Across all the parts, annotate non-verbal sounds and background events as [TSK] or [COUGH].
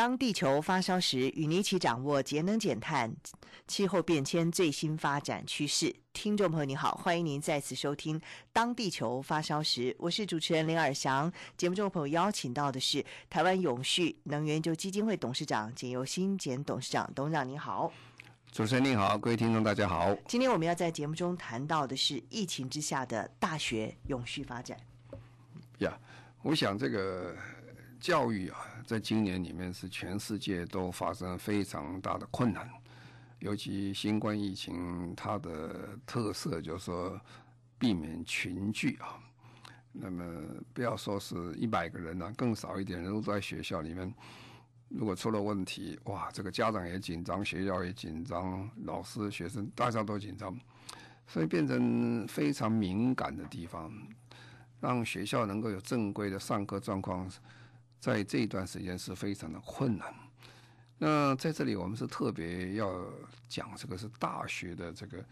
当地球发烧时，与你一起掌握节能减碳、气候变迁最新发展趋势。听众朋友，你好，欢迎您再次收听《当地球发烧时》，我是主持人林尔翔。节目中的朋友邀请到的是台湾永续能源研究基金会董事长简尤新简董事长，董事长您好。主持人您好，各位听众大家好。今天我们要在节目中谈到的是疫情之下的大学永续发展。呀，yeah, 我想这个。教育啊，在今年里面是全世界都发生非常大的困难，尤其新冠疫情，它的特色就是说避免群聚啊。那么不要说是一百个人啊，更少一点人都在学校里面，如果出了问题，哇，这个家长也紧张，学校也紧张，老师、学生大家都紧张，所以变成非常敏感的地方，让学校能够有正规的上课状况。在这一段时间是非常的困难。那在这里，我们是特别要讲这个是大学的这个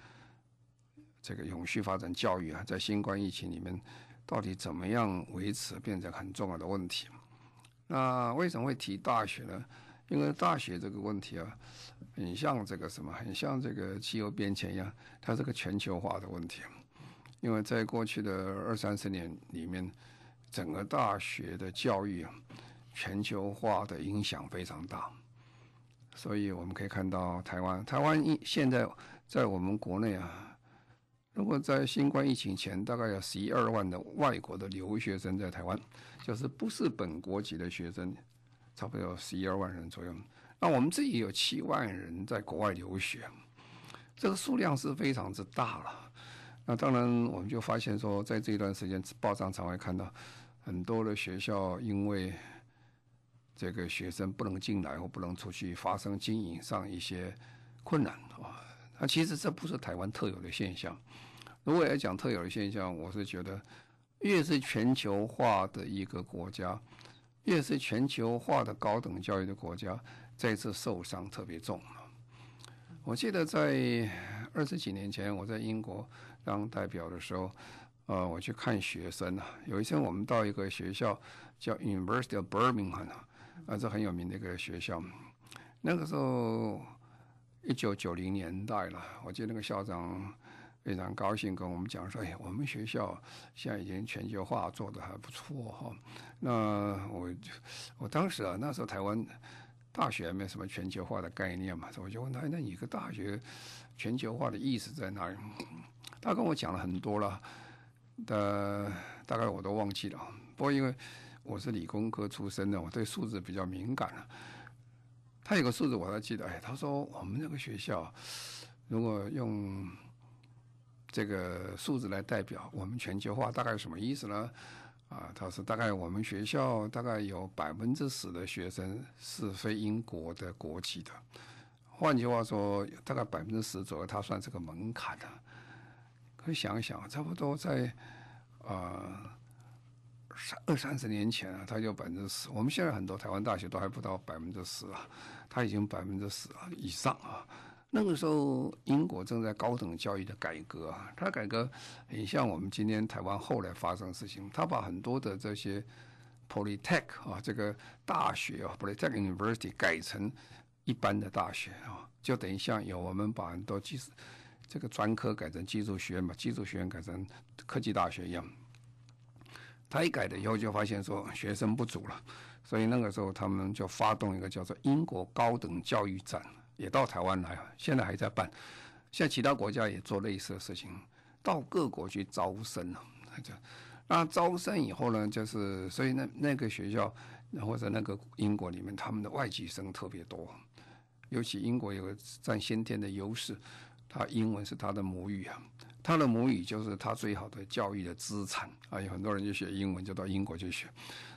这个永续发展教育啊，在新冠疫情里面到底怎么样维持，变成很重要的问题。那为什么会提大学呢？因为大学这个问题啊，很像这个什么，很像这个气候变迁一样，它是个全球化的问题。因为在过去的二三十年里面。整个大学的教育，全球化的影响非常大，所以我们可以看到台湾，台湾一现在在我们国内啊，如果在新冠疫情前，大概有十一二万的外国的留学生在台湾，就是不是本国籍的学生，差不多有十一二万人左右。那我们自己有七万人在国外留学，这个数量是非常之大了。那当然，我们就发现说，在这一段时间，报上常会看到很多的学校因为这个学生不能进来或不能出去，发生经营上一些困难啊。那其实这不是台湾特有的现象。如果要讲特有的现象，我是觉得，越是全球化的一个国家，越是全球化的高等教育的国家，这次受伤特别重。我记得在二十几年前，我在英国。当代表的时候，呃，我去看学生啊。有一天，我们到一个学校叫 University of Birmingham 啊，这很有名的一个学校。那个时候，一九九零年代了。我记得那个校长非常高兴跟我们讲说：“哎，我们学校现在已经全球化做得还不错哈。”那我我当时啊，那时候台湾大学还没有什么全球化的概念嘛，我就问他：“那你个大学全球化的意思在哪里？”他跟我讲了很多了，的大概我都忘记了。不过因为我是理工科出身的，我对数字比较敏感了。他有个数字我还记得，哎，他说我们那个学校如果用这个数字来代表我们全球化，大概什么意思呢？啊，他说大概我们学校大概有百分之十的学生是非英国的国籍的。换句话说，大概百分之十左右，他算是个门槛的。可以想一想，差不多在呃三二三十年前啊，他就百分之十。我们现在很多台湾大学都还不到百分之十啊，他已经百分之十以上啊。那个时候，英国正在高等教育的改革啊，它改革很像我们今天台湾后来发生的事情，它把很多的这些 Polytech 啊，这个大学啊，Polytech University 改成一般的大学啊，就等于像有我们把很多技术。这个专科改成技术学院嘛，技术学院改成科技大学一样。他一改了以后，就发现说学生不足了，所以那个时候他们就发动一个叫做英国高等教育展，也到台湾来，现在还在办。现在其他国家也做类似的事情，到各国去招生了。就那招生以后呢，就是所以那那个学校或者那个英国里面，他们的外籍生特别多，尤其英国有个占先天的优势。他英文是他的母语啊，他的母语就是他最好的教育的资产啊。有很多人就学英文，就到英国去学，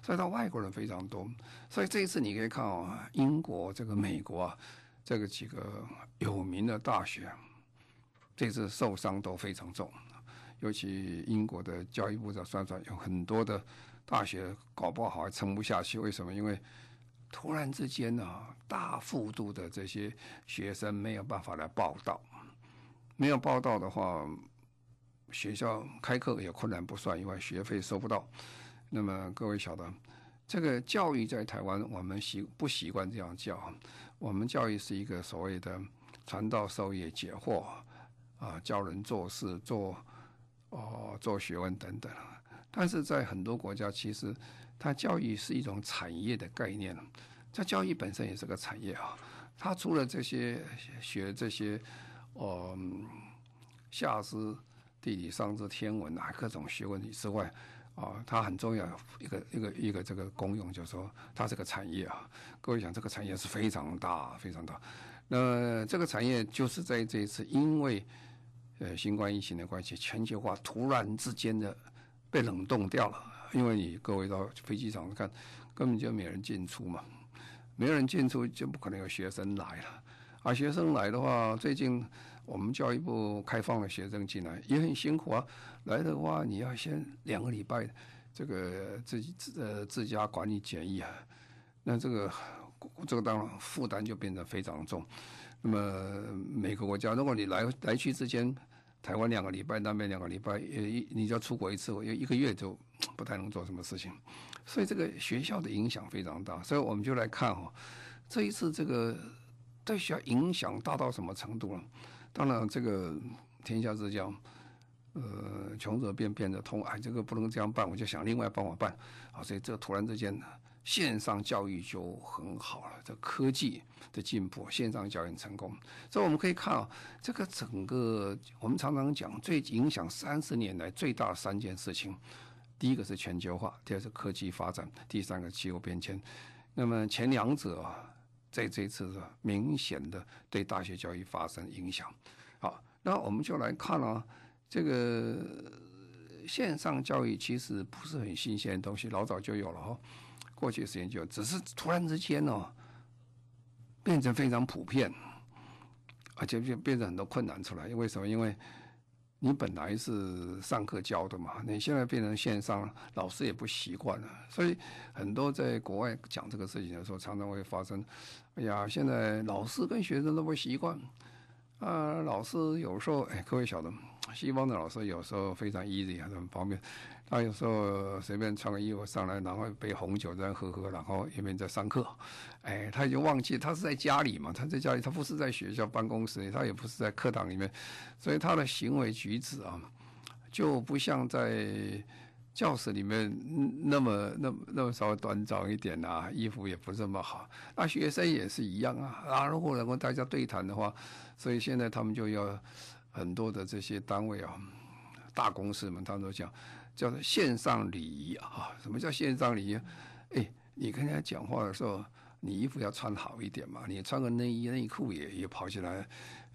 所以他外国人非常多。所以这一次你可以看啊，英国这个美国啊，这个几个有名的大学，这次受伤都非常重。尤其英国的教育部长算算，有很多的大学搞不好还撑不下去。为什么？因为突然之间啊，大幅度的这些学生没有办法来报道。没有报道的话，学校开课也困难不算，因为学费收不到。那么各位晓得，这个教育在台湾，我们习不习惯这样教？我们教育是一个所谓的传道授业解惑啊，教人做事、做哦做学问等等。但是在很多国家，其实它教育是一种产业的概念。这教育本身也是个产业啊，它除了这些学这些。哦、嗯，下知地理，上知天文啊，各种学问之外，啊，它很重要一个一个一个这个功用，就是说它这个产业啊，各位想这个产业是非常大非常大。那这个产业就是在这一次因为呃新冠疫情的关系，全球化突然之间的被冷冻掉了。因为你各位到飞机场看，根本就没人进出嘛，没人进出就不可能有学生来了。啊，学生来的话，最近我们教育部开放了学生进来，也很辛苦啊。来的话，你要先两个礼拜，这个自己自呃自家管理检疫啊。那这个这个当然负担就变得非常重。那么每个国家，如果你来来去之间，台湾两个礼拜，那边两个礼拜，一你就要出国一次，有一个月就 [TSK] 不太能做什么事情。所以这个学校的影响非常大。所以我们就来看哈，这一次这个。对学校影响大到什么程度了？当然，这个天下之交，呃，穷则变，变则通。哎，这个不能这样办，我就想另外办法办。啊，所以这突然之间呢，线上教育就很好了。这科技的进步，线上教育成功。所以我们可以看啊，这个整个我们常常讲，最影响三十年来最大的三件事情，第一个是全球化，第二是科技发展，第三个气候变迁。那么前两者啊。在这次是明显的对大学教育发生影响。好，那我们就来看啊，这个线上教育其实不是很新鲜的东西，老早就有了哈。过去时间就，只是突然之间哦，变成非常普遍，而且就变成很多困难出来。因为什么？因为你本来是上课教的嘛，你现在变成线上，老师也不习惯了，所以很多在国外讲这个事情的时候，常常会发生。哎呀，现在老师跟学生都不习惯，啊，老师有时候，哎，各位晓得，西方的老师有时候非常 easy 啊，很方便。他有时候随便穿个衣服上来，然后杯红酒在喝喝，然后一边在上课。哎，他已经忘记他是在家里嘛，他在家里，他不是在学校办公室，他也不是在课堂里面，所以他的行为举止啊，就不像在教室里面那么、那么、那么稍微端庄一点啊，衣服也不这么好。那学生也是一样啊，啊，如果能够大家对谈的话，所以现在他们就要很多的这些单位啊，大公司们，他们都讲。叫做线上礼仪啊！什么叫线上礼仪？哎，你跟人家讲话的时候，你衣服要穿好一点嘛。你穿个内衣内裤也也跑起来，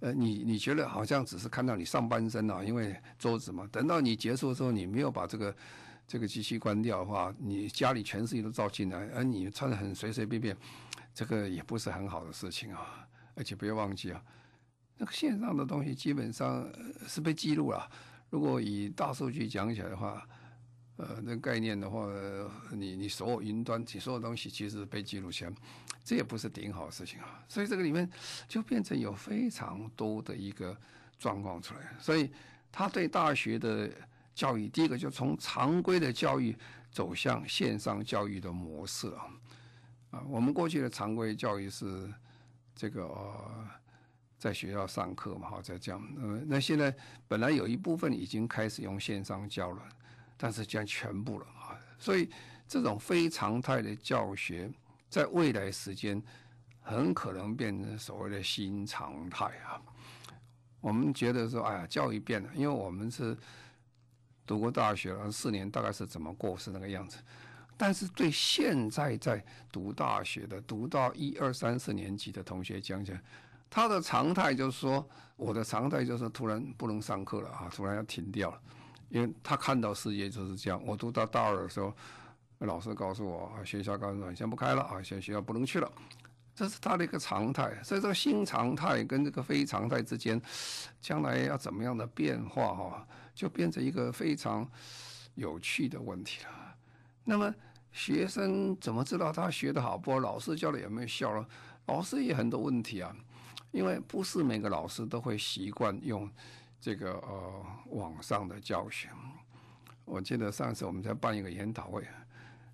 呃，你你觉得好像只是看到你上半身啊，因为桌子嘛。等到你结束的时候，你没有把这个这个机器关掉的话，你家里全世界都照进来，而你穿得很随随便便，这个也不是很好的事情啊。而且不要忘记啊，那个线上的东西基本上是被记录了。如果以大数据讲起来的话，呃，那概念的话，你你所有云端，你所有东西其实被记录起来，这也不是顶好的事情啊。所以这个里面就变成有非常多的一个状况出来。所以他对大学的教育，第一个就从常规的教育走向线上教育的模式啊。啊，我们过去的常规教育是这个。在学校上课嘛，好，在这样。呃，那现在本来有一部分已经开始用线上教了，但是将全部了啊。所以这种非常态的教学，在未来时间很可能变成所谓的新常态啊。我们觉得说，哎呀，教育变了，因为我们是读过大学了四年，大概是怎么过是那个样子。但是对现在在读大学的、读到一二三四年级的同学讲讲。他的常态就是说，我的常态就是突然不能上课了啊，突然要停掉了，因为他看到世界就是这样。我读到大二的时候，老师告诉我，啊学校告诉我先不开了啊，现在学校不能去了，这是他的一个常态。所以这个新常态跟这个非常态之间，将来要怎么样的变化哈，就变成一个非常有趣的问题了。那么学生怎么知道他学得好不好？老师教的有没有效呢？老师也很多问题啊。因为不是每个老师都会习惯用这个呃网上的教学。我记得上次我们在办一个研讨会，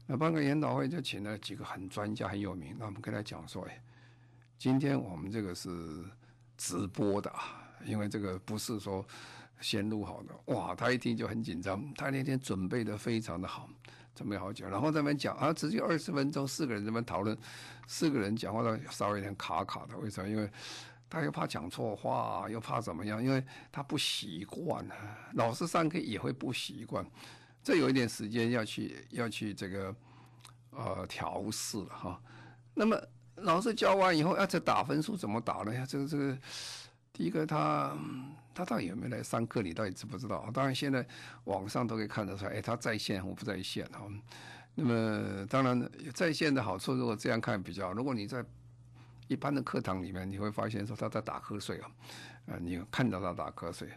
那办个研讨会就请了几个很专家、很有名，那我们跟他讲说：“哎，今天我们这个是直播的啊，因为这个不是说先录好的。”哇，他一听就很紧张，他那天准备的非常的好，准备好久，然后在那边讲啊，直接二十分钟，四个人在那边讨论，四个人讲话都稍微有点卡卡的，为什么？因为他又怕讲错话，又怕怎么样？因为他不习惯啊。老师上课也会不习惯，这有一点时间要去要去这个呃调试了哈。那么老师教完以后，要、再、打分数怎么打呢？这个这个，第一个他他到底有没有来上课？你到底知不知道？当然现在网上都可以看得出来，哎，他在线或不在线哈。那么当然在线的好处，如果这样看比较，如果你在。一般的课堂里面，你会发现说他在打瞌睡啊，啊，你看到他打瞌睡。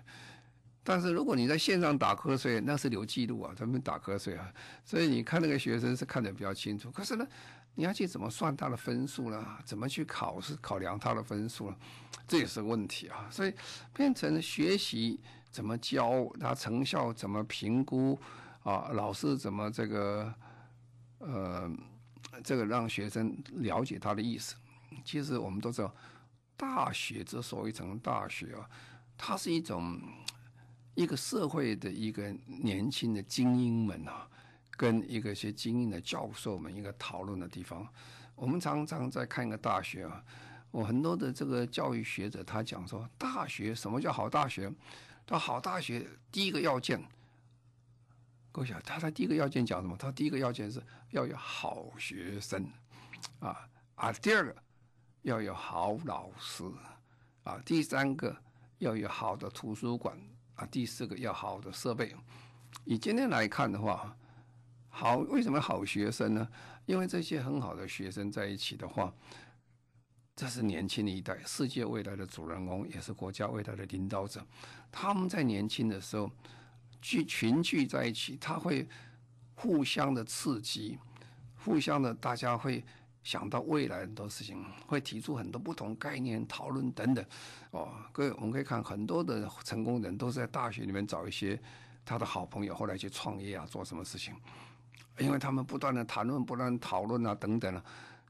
但是如果你在线上打瞌睡，那是留记录啊，他们打瞌睡啊，所以你看那个学生是看得比较清楚。可是呢，你要去怎么算他的分数呢？怎么去考试考量他的分数呢？这也是问题啊。所以变成学习怎么教他成效怎么评估啊？老师怎么这个呃这个让学生了解他的意思？其实我们都知道，大学之所以成大学啊，它是一种一个社会的一个年轻的精英们啊，跟一个些精英的教授们一个讨论的地方。我们常常在看一个大学啊，我很多的这个教育学者他讲说，大学什么叫好大学？他好大学第一个要件，各位想他的第一个要件讲什么？他第一个要件是要有好学生啊啊，第二个。要有好老师啊，第三个要有好的图书馆啊，第四个要好的设备。以今天来看的话，好，为什么好学生呢？因为这些很好的学生在一起的话，这是年轻的一代，世界未来的主人公，也是国家未来的领导者。他们在年轻的时候聚群聚在一起，他会互相的刺激，互相的大家会。想到未来很多事情，会提出很多不同概念讨论等等，哦，各位我们可以看很多的成功人都是在大学里面找一些他的好朋友，后来去创业啊，做什么事情？因为他们不断的谈论、不断讨论啊等等啊，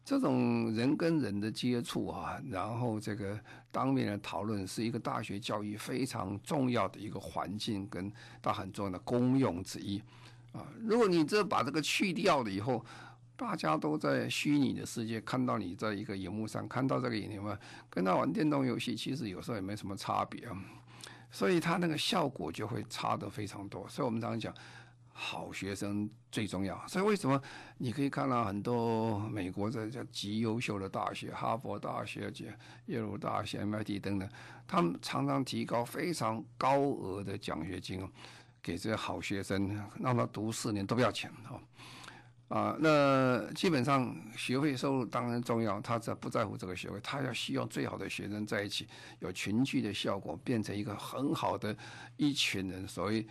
这种人跟人的接触啊，然后这个当面的讨论，是一个大学教育非常重要的一个环境跟它很重要的功用之一啊。如果你这把这个去掉了以后，大家都在虚拟的世界看到你在一个荧幕上看到这个荧幕，跟他玩电动游戏其实有时候也没什么差别啊，所以他那个效果就会差得非常多。所以我们常常讲，好学生最重要。所以为什么你可以看到很多美国这叫极优秀的大学，哈佛大学、耶鲁大学、MIT 等等，他们常常提高非常高额的奖学金给这些好学生，让他读四年都不要钱哈。啊，那基本上学费收入当然重要，他这不在乎这个学费，他要希望最好的学生在一起，有群聚的效果，变成一个很好的一群人，所谓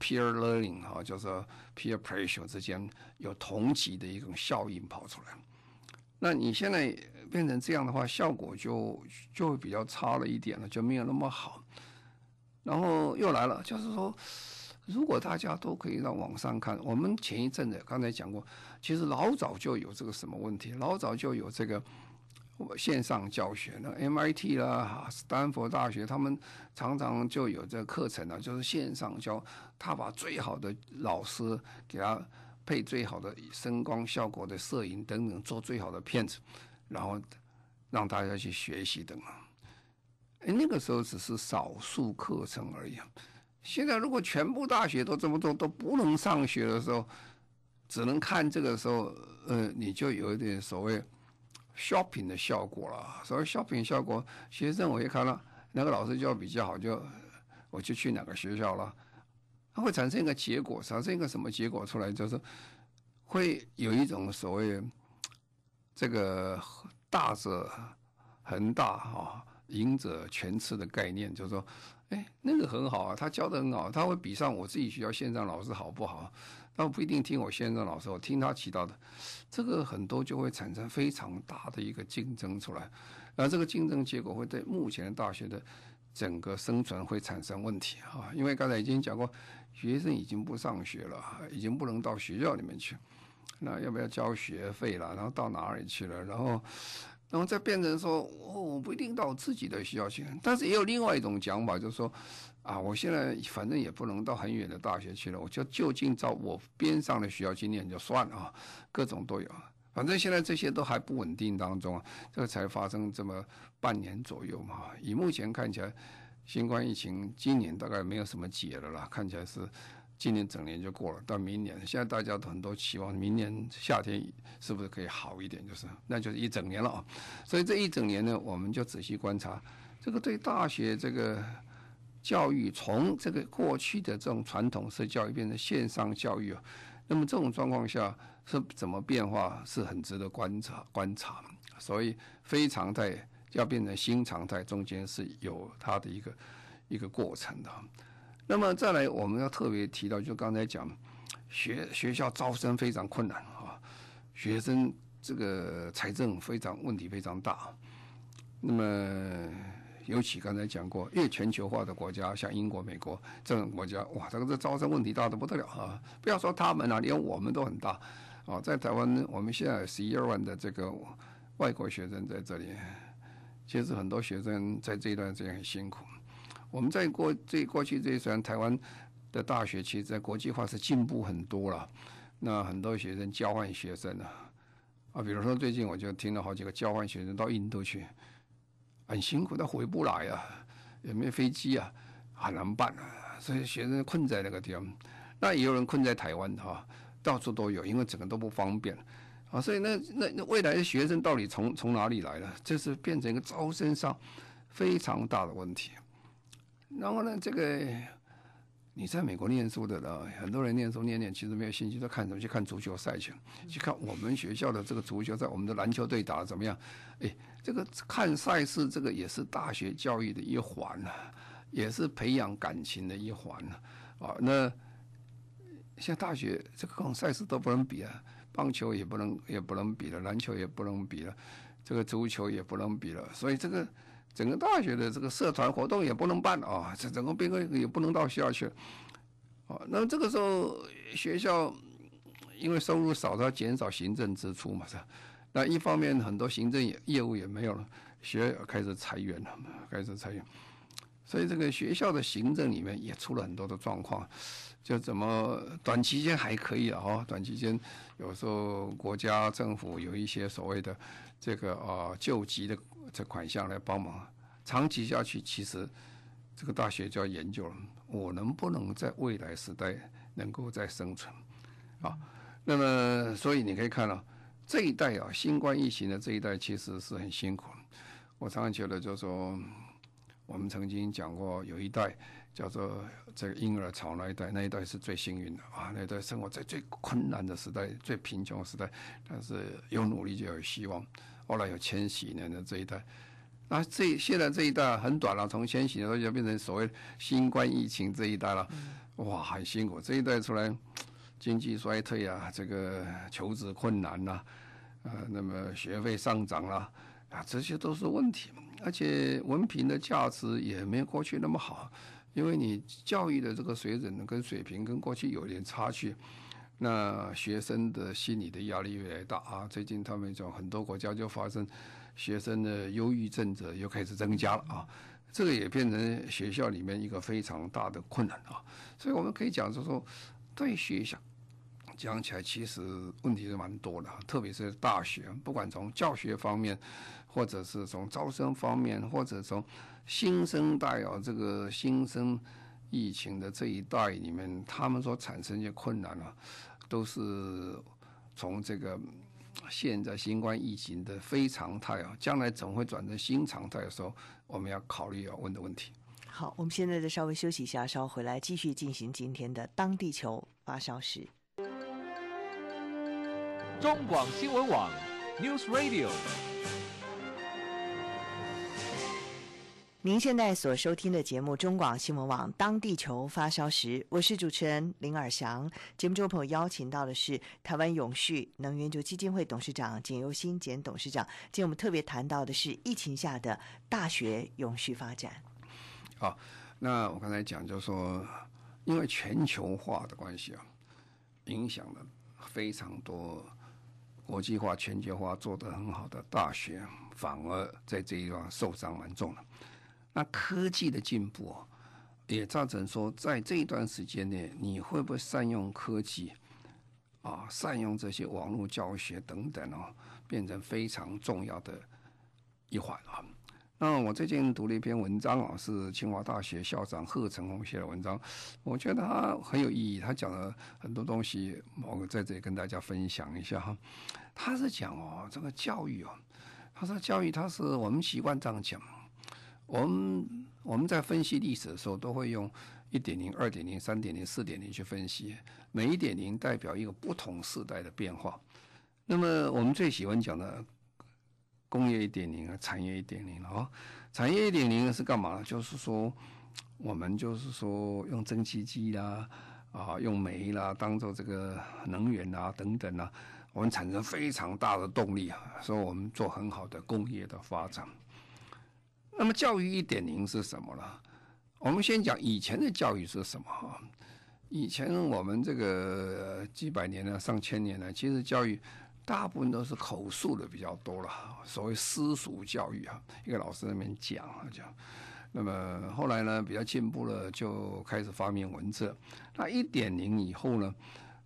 peer learning 哈，就是 peer pressure 之间有同级的一种效应跑出来。那你现在变成这样的话，效果就就会比较差了一点了，就没有那么好。然后又来了，就是说。如果大家都可以到网上看，我们前一阵子刚才讲过，其实老早就有这个什么问题，老早就有这个线上教学。那 MIT 啦哈、斯坦福大学，他们常常就有这课程呢，就是线上教，他把最好的老师给他配最好的声光效果的摄影等等，做最好的片子，然后让大家去学习等。哎，那个时候只是少数课程而已。现在如果全部大学都这么做都不能上学的时候，只能看这个时候，呃，你就有一点所谓 shopping 的效果了。所谓 shopping 效果，学生我一看了，那个老师教比较好，就我就去哪个学校了。它会产生一个结果，产生一个什么结果出来？就是会有一种所谓这个大者恒大啊，赢者全吃的概念，就是说，哎，那个很好啊，他教的很好，他会比上我自己学校线上老师好不好？那我不一定听我先生老师，我听他提到的，这个很多就会产生非常大的一个竞争出来，然后这个竞争结果会对目前的大学的整个生存会产生问题啊，因为刚才已经讲过。学生已经不上学了，已经不能到学校里面去，那要不要交学费了？然后到哪里去了？然后，然后再变成说，哦，我不一定到我自己的学校去。但是也有另外一种讲法，就是说，啊，我现在反正也不能到很远的大学去了，我就就近找我边上的学校去念就算了啊，各种都有。反正现在这些都还不稳定当中啊，这个才发生这么半年左右嘛。以目前看起来。新冠疫情今年大概没有什么解了啦，看起来是今年整年就过了，到明年，现在大家都很多期望明年夏天是不是可以好一点，就是那就是一整年了啊。所以这一整年呢，我们就仔细观察这个对大学这个教育，从这个过去的这种传统式教育变成线上教育啊，那么这种状况下是怎么变化，是很值得观察观察。所以非常在。要变成新常态，中间是有它的一个一个过程的。那么再来，我们要特别提到，就刚才讲，学学校招生非常困难啊，学生这个财政非常问题非常大。那么尤其刚才讲过，越全球化的国家，像英国、美国这种国家，哇，这个这招生问题大得不得了啊！不要说他们啊，连我们都很大啊。在台湾，我们现在十一二万的这个外国学生在这里。其实很多学生在这一段时间很辛苦。我们在过这过去这一段台湾的大学，其实在国际化是进步很多了。那很多学生交换学生啊，啊，比如说最近我就听了好几个交换学生到印度去，很辛苦，他回不来啊，也没飞机啊，很难办啊。所以学生困在那个地方。那也有人困在台湾哈，到处都有，因为整个都不方便。啊，所以那那那未来的学生到底从从哪里来的？这是变成一个招生上非常大的问题。然后呢，这个你在美国念书的呢，很多人念书念念，其实没有兴趣，都看什么？去看足球赛去，去看我们学校的这个足球赛，我们的篮球队打得怎么样？哎，这个看赛事，这个也是大学教育的一环呢，也是培养感情的一环呢。啊，那像大学这个各种赛事都不能比啊。棒球也不能也不能比了，篮球也不能比了，这个足球也不能比了，所以这个整个大学的这个社团活动也不能办啊，这整个变个也不能到学校去，啊，那么这个时候学校因为收入少，它减少行政支出嘛，是？那一方面很多行政业业务也没有了，学开始裁员了，开始裁员，所以这个学校的行政里面也出了很多的状况。就怎么短期间还可以了哦，短期间有时候国家政府有一些所谓的这个呃救济的这款项来帮忙，长期下去其实这个大学就要研究了，我能不能在未来时代能够再生存啊？那么所以你可以看到这一代啊，新冠疫情的这一代其实是很辛苦。我常常觉得就是说，我们曾经讲过有一代。叫做这个婴儿潮那一代，那一代是最幸运的啊！那一代生活在最困难的时代、最贫穷的时代，但是有努力就有希望。后来有千禧年的这一代，那这现在这一代很短了，从千禧年就变成所谓新冠疫情这一代了。哇，很辛苦！这一代出来，经济衰退啊，这个求职困难呐，啊，那么学费上涨了啊，这些都是问题。而且文凭的价值也没有过去那么好。因为你教育的这个水准跟水平跟过去有点差距，那学生的心理的压力越来越大啊。最近他们讲很多国家就发生学生的忧郁症者又开始增加了啊，这个也变成学校里面一个非常大的困难啊。所以我们可以讲就是说，对学校讲起来其实问题是蛮多的，特别是大学，不管从教学方面，或者是从招生方面，或者从新生代啊，这个新生疫情的这一代里面，他们所产生一些困难啊，都是从这个现在新冠疫情的非常态啊，将来怎会转成新常态的时候，我们要考虑要问的问题。好，我们现在再稍微休息一下，稍后回来继续进行今天的当地球发烧时。中广新闻网 News Radio。您现在所收听的节目《中广新闻网》，当地球发烧时，我是主持人林尔祥。节目中朋友邀请到的是台湾永续能源就基金会董事长简尤新简董事长。今天我们特别谈到的是疫情下的大学永续发展。好，那我刚才讲就是说，因为全球化的关系啊，影响了非常多国际化、全球化做得很好的大学，反而在这一段受伤蛮重的。那科技的进步哦，也造成说，在这一段时间内，你会不会善用科技啊，善用这些网络教学等等哦，变成非常重要的一环啊。那我最近读了一篇文章啊，是清华大学校长贺成红写的文章，我觉得他很有意义，他讲了很多东西，我在这里跟大家分享一下哈。他是讲哦，这个教育哦，他说教育，他是我们习惯这样讲。我们我们在分析历史的时候，都会用一点零、二点零、三点零、四点零去分析，每一点零代表一个不同时代的变化。那么我们最喜欢讲的工业一点零啊，产业一点零啊，产业一点零是干嘛？就是说我们就是说用蒸汽机啦，啊，用煤啦当做这个能源啊等等啊，我们产生非常大的动力啊，所以我们做很好的工业的发展。那么教育一点零是什么呢？我们先讲以前的教育是什么？以前我们这个几百年呢、上千年呢，其实教育大部分都是口述的比较多了，所谓私塾教育啊，一个老师那边讲啊讲。那么后来呢，比较进步了，就开始发明文字。那一点零以后呢，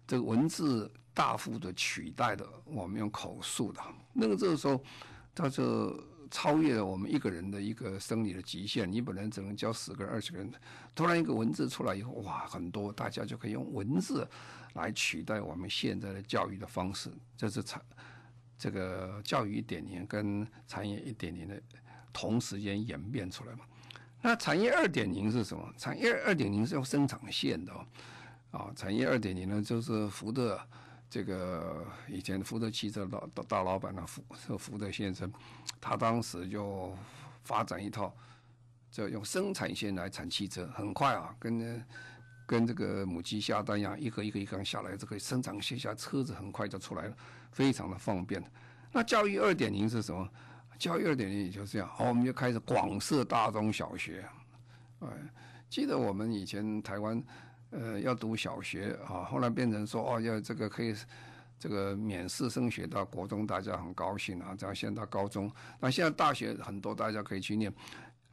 这个文字大幅的取代了我们用口述的。那个这个时候，他就。超越了我们一个人的一个生理的极限，你本来只能教十个人、二十个人，突然一个文字出来以后，哇，很多大家就可以用文字来取代我们现在的教育的方式，这是产这个教育一点零跟产业一点零的同时间演变出来嘛。那产业二点零是什么？产业二点零是用生产线的哦，啊，产业二点零呢就是福特。这个以前福特汽车老大老板呢，福福特先生，他当时就发展一套，就用生产线来产汽车，很快啊，跟跟这个母鸡下蛋一样，一个一个一个下来，这个生产线下车子很快就出来了，非常的方便。那教育二点零是什么？教育二点零也就是这样，好，我们就开始广设大中小学。哎，记得我们以前台湾。呃，要读小学啊，后来变成说哦，要这个可以这个免试升学到国中，大家很高兴啊。这样现在到高中，那现在大学很多，大家可以去念。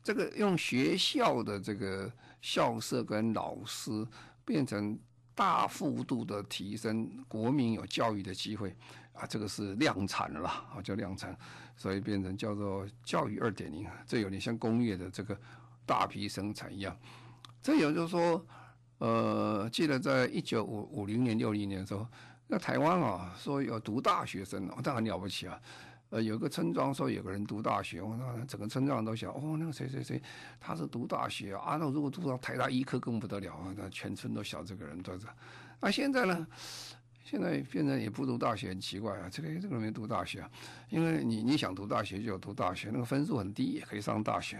这个用学校的这个校舍跟老师，变成大幅度的提升国民有教育的机会啊，这个是量产了啊，叫量产，所以变成叫做教育二点零，这有点像工业的这个大批生产一样。这也就是说。呃，记得在一九五五零年、六零年的时候，那台湾啊，说有读大学生，哦，这很了不起啊。呃，有个村庄说有个人读大学，我那整个村庄都想，哦，那个谁谁谁，他是读大学啊。那如果读到台大医科更不得了啊，那全村都晓这个人，对不对？那现在呢？[LAUGHS] 现在变成也不读大学，很奇怪啊。这个这个人没读大学啊，因为你你想读大学就有读大学，那个分数很低也可以上大学。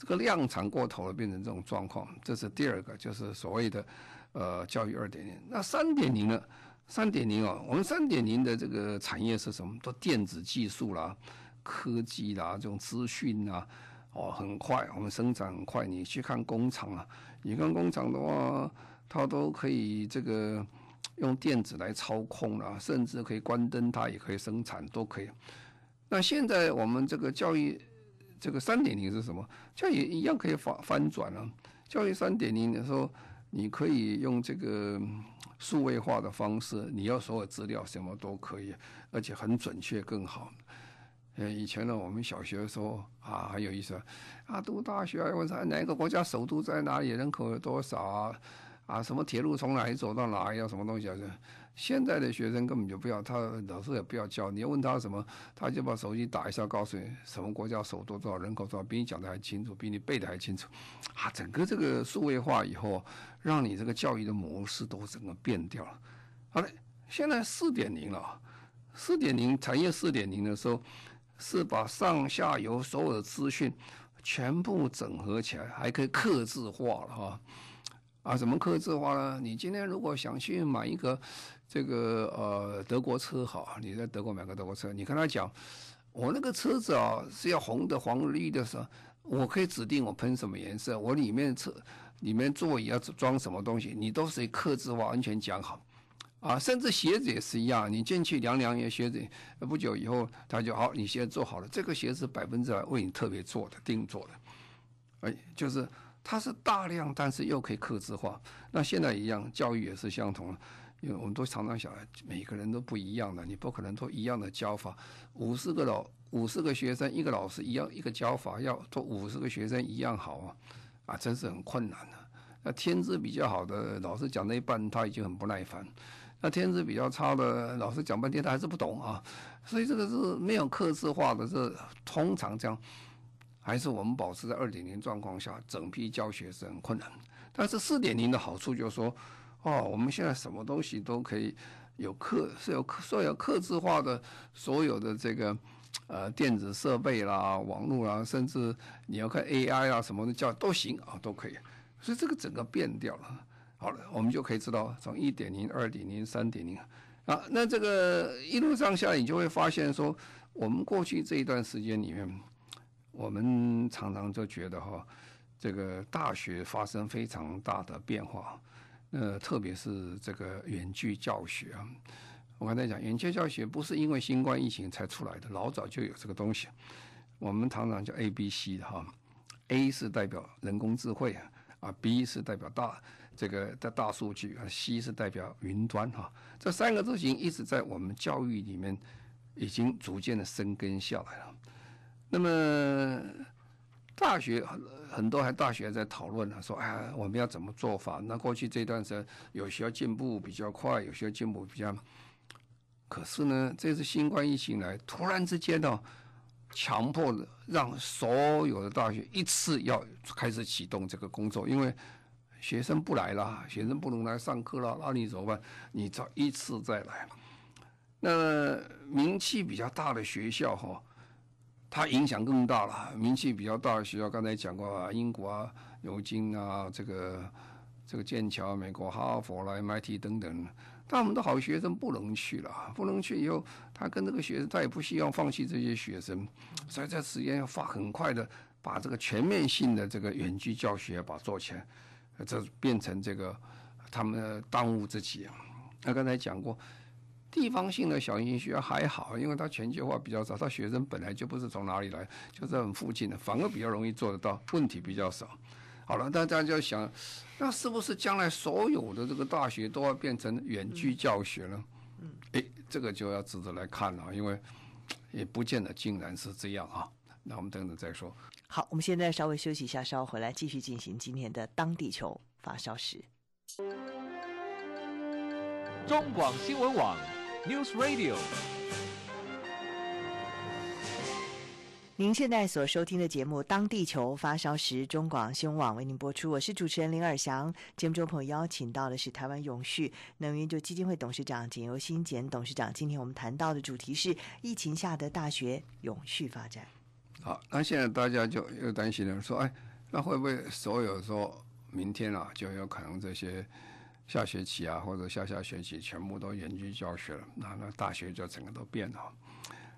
这个量产过头了，变成这种状况，这是第二个，就是所谓的呃教育二点零。那三点零呢？三点零啊，我们三点零的这个产业是什么？都电子技术啦、科技啦、这种资讯啊，哦，很快，我们生产很快。你去看工厂啊，你看工厂的话，它都可以这个用电子来操控了，甚至可以关灯，它也可以生产，都可以。那现在我们这个教育。这个三点零是什么？教育一样可以翻翻转啊！教育三点零的时候，你可以用这个数位化的方式，你要所有资料什么都可以，而且很准确更好。呃，以前呢，我们小学的时候啊，很有意思啊，读大学啊问啥？哪个国家首都在哪里？人口有多少啊？啊，什么铁路从哪里走到哪里？要什么东西啊？现在的学生根本就不要，他老师也不要教，你要问他什么，他就把手机打一下，告诉你什么国家首都多少人口多少，比你讲的还清楚，比你背的还清楚。啊，整个这个数位化以后，让你这个教育的模式都整个变掉了。好了，现在四点零了，四点零产业四点零的时候，是把上下游所有的资讯全部整合起来，还可以客制化了哈。啊，怎么客制化呢？你今天如果想去买一个这个呃德国车，好，你在德国买个德国车，你跟他讲，我那个车子啊是要红的、黄的、绿的时候，我可以指定我喷什么颜色，我里面车里面座椅要装什么东西，你都是客制化，完全讲好。啊，甚至鞋子也是一样，你进去量量你的鞋子，不久以后他就好，你鞋子做好了，这个鞋子百分之百为你特别做的、定做的，哎，就是。它是大量，但是又可以客制化。那现在一样，教育也是相同，因为我们都常常想，每个人都不一样的，你不可能做一样的教法。五十个老五十个学生，一个老师一样一个教法，要做五十个学生一样好啊，啊，真是很困难的。那天资比较好的老师讲那一半，他已经很不耐烦；那天资比较差的老师讲半天，他还是不懂啊。所以这个是没有客制化的，是通常这样。还是我们保持在二点零状况下，整批教学是很困难。但是四点零的好处就是说，哦，我们现在什么东西都可以有客，是有所有客制化的，所有的这个呃电子设备啦、网络啦，甚至你要看 AI 啊什么的叫都行啊，都可以。所以这个整个变掉了。好了，我们就可以知道从一点零、二点零、三点零啊，那这个一路上下来，你就会发现说，我们过去这一段时间里面。我们常常就觉得哈，这个大学发生非常大的变化，呃，特别是这个远距教学啊。我刚才讲，远距教学不是因为新冠疫情才出来的，老早就有这个东西。我们常常叫 A、B、C 的哈，A 是代表人工智慧啊啊，B 是代表大这个的大数据啊，C 是代表云端哈。这三个字形一直在我们教育里面已经逐渐的生根下来了。那么，大学很很多还大学在讨论呢，说哎，我们要怎么做法？那过去这段时间，有些要进步比较快，有些要进步比较。可是呢，这次新冠疫情来，突然之间呢，强迫的让所有的大学一次要开始启动这个工作，因为学生不来了，学生不能来上课了，那你怎么办？你找一次再来。那名气比较大的学校哈。它影响更大了，名气比较大的学校，刚才讲过啊，英国啊、牛津啊，这个这个剑桥、美国哈佛啦、MIT 等等，但我们的好学生不能去了，不能去以后，他跟这个学生，他也不希望放弃这些学生，所以这时间要发很快的把这个全面性的这个远距教学把做起来，这变成这个他们的当务之急。那刚才讲过。地方性的小型学校还好，因为它全球化比较早，它学生本来就不是从哪里来，就在很附近的，反而比较容易做得到，问题比较少。好了，大家就要想，那是不是将来所有的这个大学都要变成远距教学呢？嗯，哎，这个就要值得来看了，因为也不见得竟然是这样啊。那我们等等再说。好，我们现在稍微休息一下，稍后回来继续进行今天的当地球发烧时。中广新闻网。News Radio，您现在所收听的节目《当地球发烧时》，中广新闻网为您播出。我是主持人林尔翔。节目中朋友邀请到的是台湾永续能源研究基金会董事长简尤新简董事长。今天我们谈到的主题是疫情下的大学永续发展。好，那现在大家就又担心了，说，哎，那会不会所有说明天啊，就有可能这些？下学期啊，或者下下学期全部都远距教学了，那那大学就整个都变了。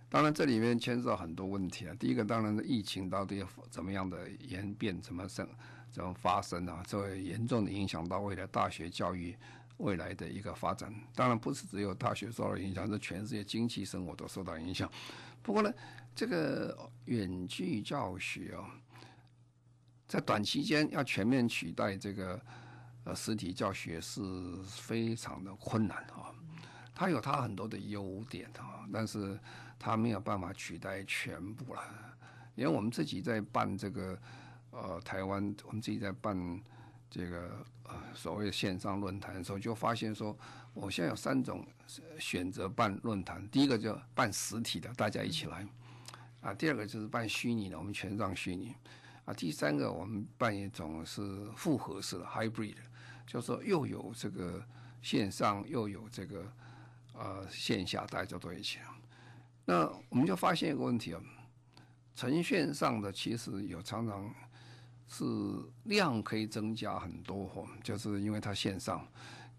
当然，这里面牵涉到很多问题啊。第一个，当然是疫情到底怎么样的演变，怎么生，怎么发生啊？这会严重的影响到未来大学教育未来的一个发展。当然，不是只有大学受到影响，是全世界经济生活都受到影响。不过呢，这个远距教学啊，在短期间要全面取代这个。呃，实体教学是非常的困难啊，它有它很多的优点啊，但是它没有办法取代全部了。因为我们自己在办这个呃台湾，我们自己在办这个呃所谓线上论坛的时候，就发现说，我现在有三种选择办论坛，第一个就办实体的，大家一起来，啊，第二个就是办虚拟的，我们全上虚拟，啊，第三个我们办一种是复合式的 hybrid，就是说又有这个线上又有这个呃线下，大家都一起。那我们就发现一个问题啊，呈线上的其实有常常。是量可以增加很多，就是因为它线上，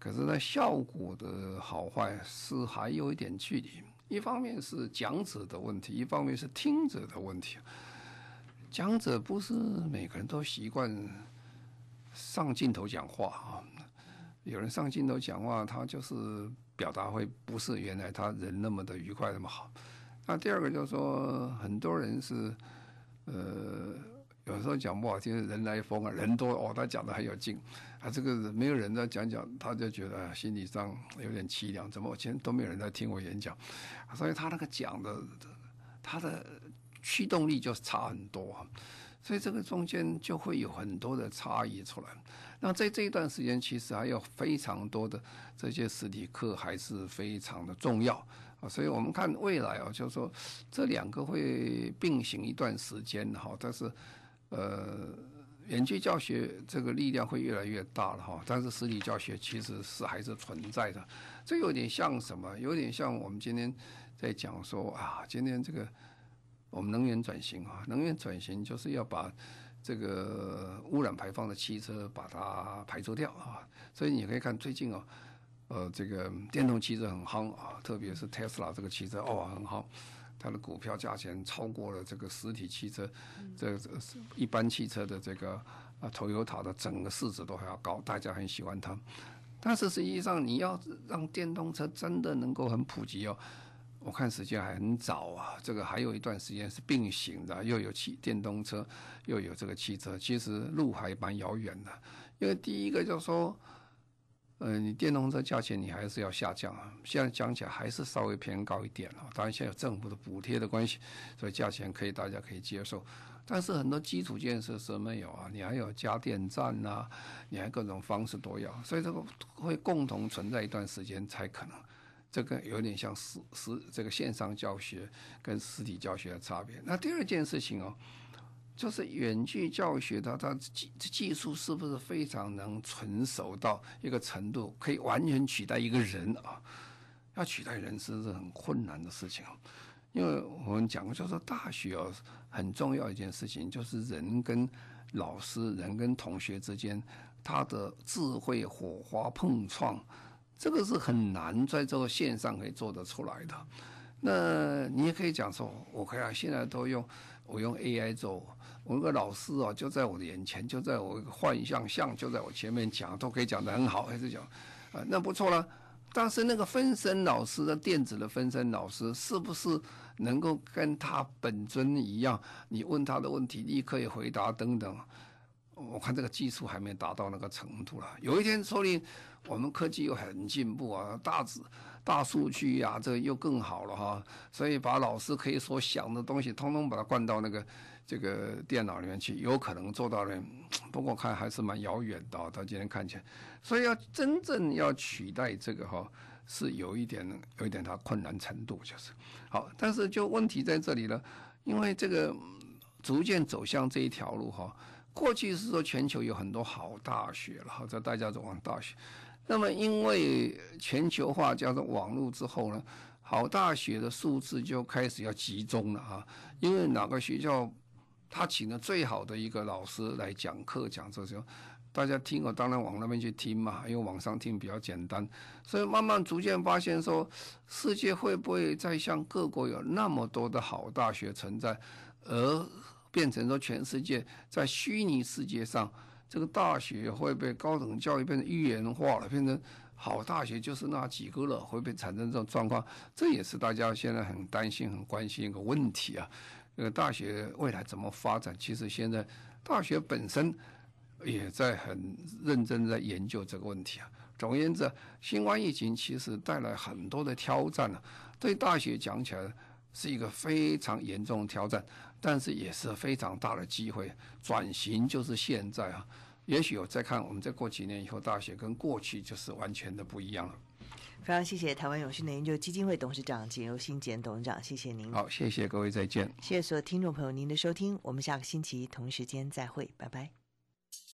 可是呢，效果的好坏是还有一点距离。一方面是讲者的问题，一方面是听者的问题。讲者不是每个人都习惯上镜头讲话啊，有人上镜头讲话，他就是表达会不是原来他人那么的愉快那么好。那第二个就是说，很多人是呃。有时候讲不好听，人来疯啊，人多哦，他讲的很有劲，啊，这个没有人在讲讲，他就觉得心理上有点凄凉。怎么我今天都没有人在听我演讲？所以他那个讲的，他的驱动力就差很多，所以这个中间就会有很多的差异出来。那在这一段时间，其实还有非常多的这些实体课还是非常的重要啊。所以我们看未来啊，就是说这两个会并行一段时间哈，但是。呃，远距教学这个力量会越来越大了哈，但是实体教学其实是还是存在的。这有点像什么？有点像我们今天在讲说啊，今天这个我们能源转型啊，能源转型就是要把这个污染排放的汽车把它排除掉啊。所以你可以看最近哦，呃，这个电动汽车很夯啊，特别是 Tesla 这个汽车哦，很夯。它的股票价钱超过了这个实体汽车，这个一般汽车的这个啊，Toyota 的整个市值都还要高，大家很喜欢它。但是实际上，你要让电动车真的能够很普及哦，我看时间还很早啊。这个还有一段时间是并行的，又有汽电动车，又有这个汽车，其实路还蛮遥远的。因为第一个就是说。呃，你电动车价钱你还是要下降啊，现在讲起来还是稍微偏高一点了。当然现在有政府的补贴的关系，所以价钱可以大家可以接受。但是很多基础建设是没有啊，你还有加电站呐、你还各种方式都要，所以这个会共同存在一段时间才可能。这个有点像实实这个线上教学跟实体教学的差别。那第二件事情哦。就是远距教学的，它技技术是不是非常能纯熟到一个程度，可以完全取代一个人啊？要取代人是是很困难的事情，因为我们讲过就是大学哦，很重要一件事情，就是人跟老师、人跟同学之间，他的智慧火花碰撞，这个是很难在这个线上可以做得出来的。那你也可以讲说，我可以啊，现在都用我用 AI 做。我那个老师啊，就在我的眼前，就在我幻象像就在我前面讲，都可以讲得很好，还是讲，啊，那不错了。但是那个分身老师的电子的分身老师，是不是能够跟他本尊一样？你问他的问题，立刻也回答等等。我看这个技术还没达到那个程度了。有一天说不定我们科技又很进步啊，大字大数据呀，这个又更好了哈。所以把老师可以所想的东西，通通把它灌到那个。这个电脑里面去，有可能做到的，不过看还是蛮遥远的。到今天看起来，所以要真正要取代这个哈，是有一点有一点它困难程度，就是好。但是就问题在这里了，因为这个逐渐走向这一条路哈。过去是说全球有很多好大学了，好在大家走往大学。那么因为全球化加上网络之后呢，好大学的数字就开始要集中了啊，因为哪个学校？他请了最好的一个老师来讲课，讲这些，大家听，我当然往那边去听嘛，因为网上听比较简单，所以慢慢逐渐发现说，世界会不会再像各国有那么多的好大学存在，而变成说全世界在虚拟世界上，这个大学会被高等教育变成预言化了，变成好大学就是那几个了，会不会产生这种状况？这也是大家现在很担心、很关心一个问题啊。这个大学未来怎么发展？其实现在大学本身也在很认真在研究这个问题啊。总而言之，新冠疫情其实带来很多的挑战啊，对大学讲起来是一个非常严重的挑战，但是也是非常大的机会。转型就是现在啊，也许我再看，我们再过几年以后，大学跟过去就是完全的不一样了。非常谢谢台湾永续能研究基金会董事长简尤新简董事长，谢谢您。好，谢谢各位，再见。谢谢所有听众朋友您的收听，我们下个星期同一时间再会，拜拜。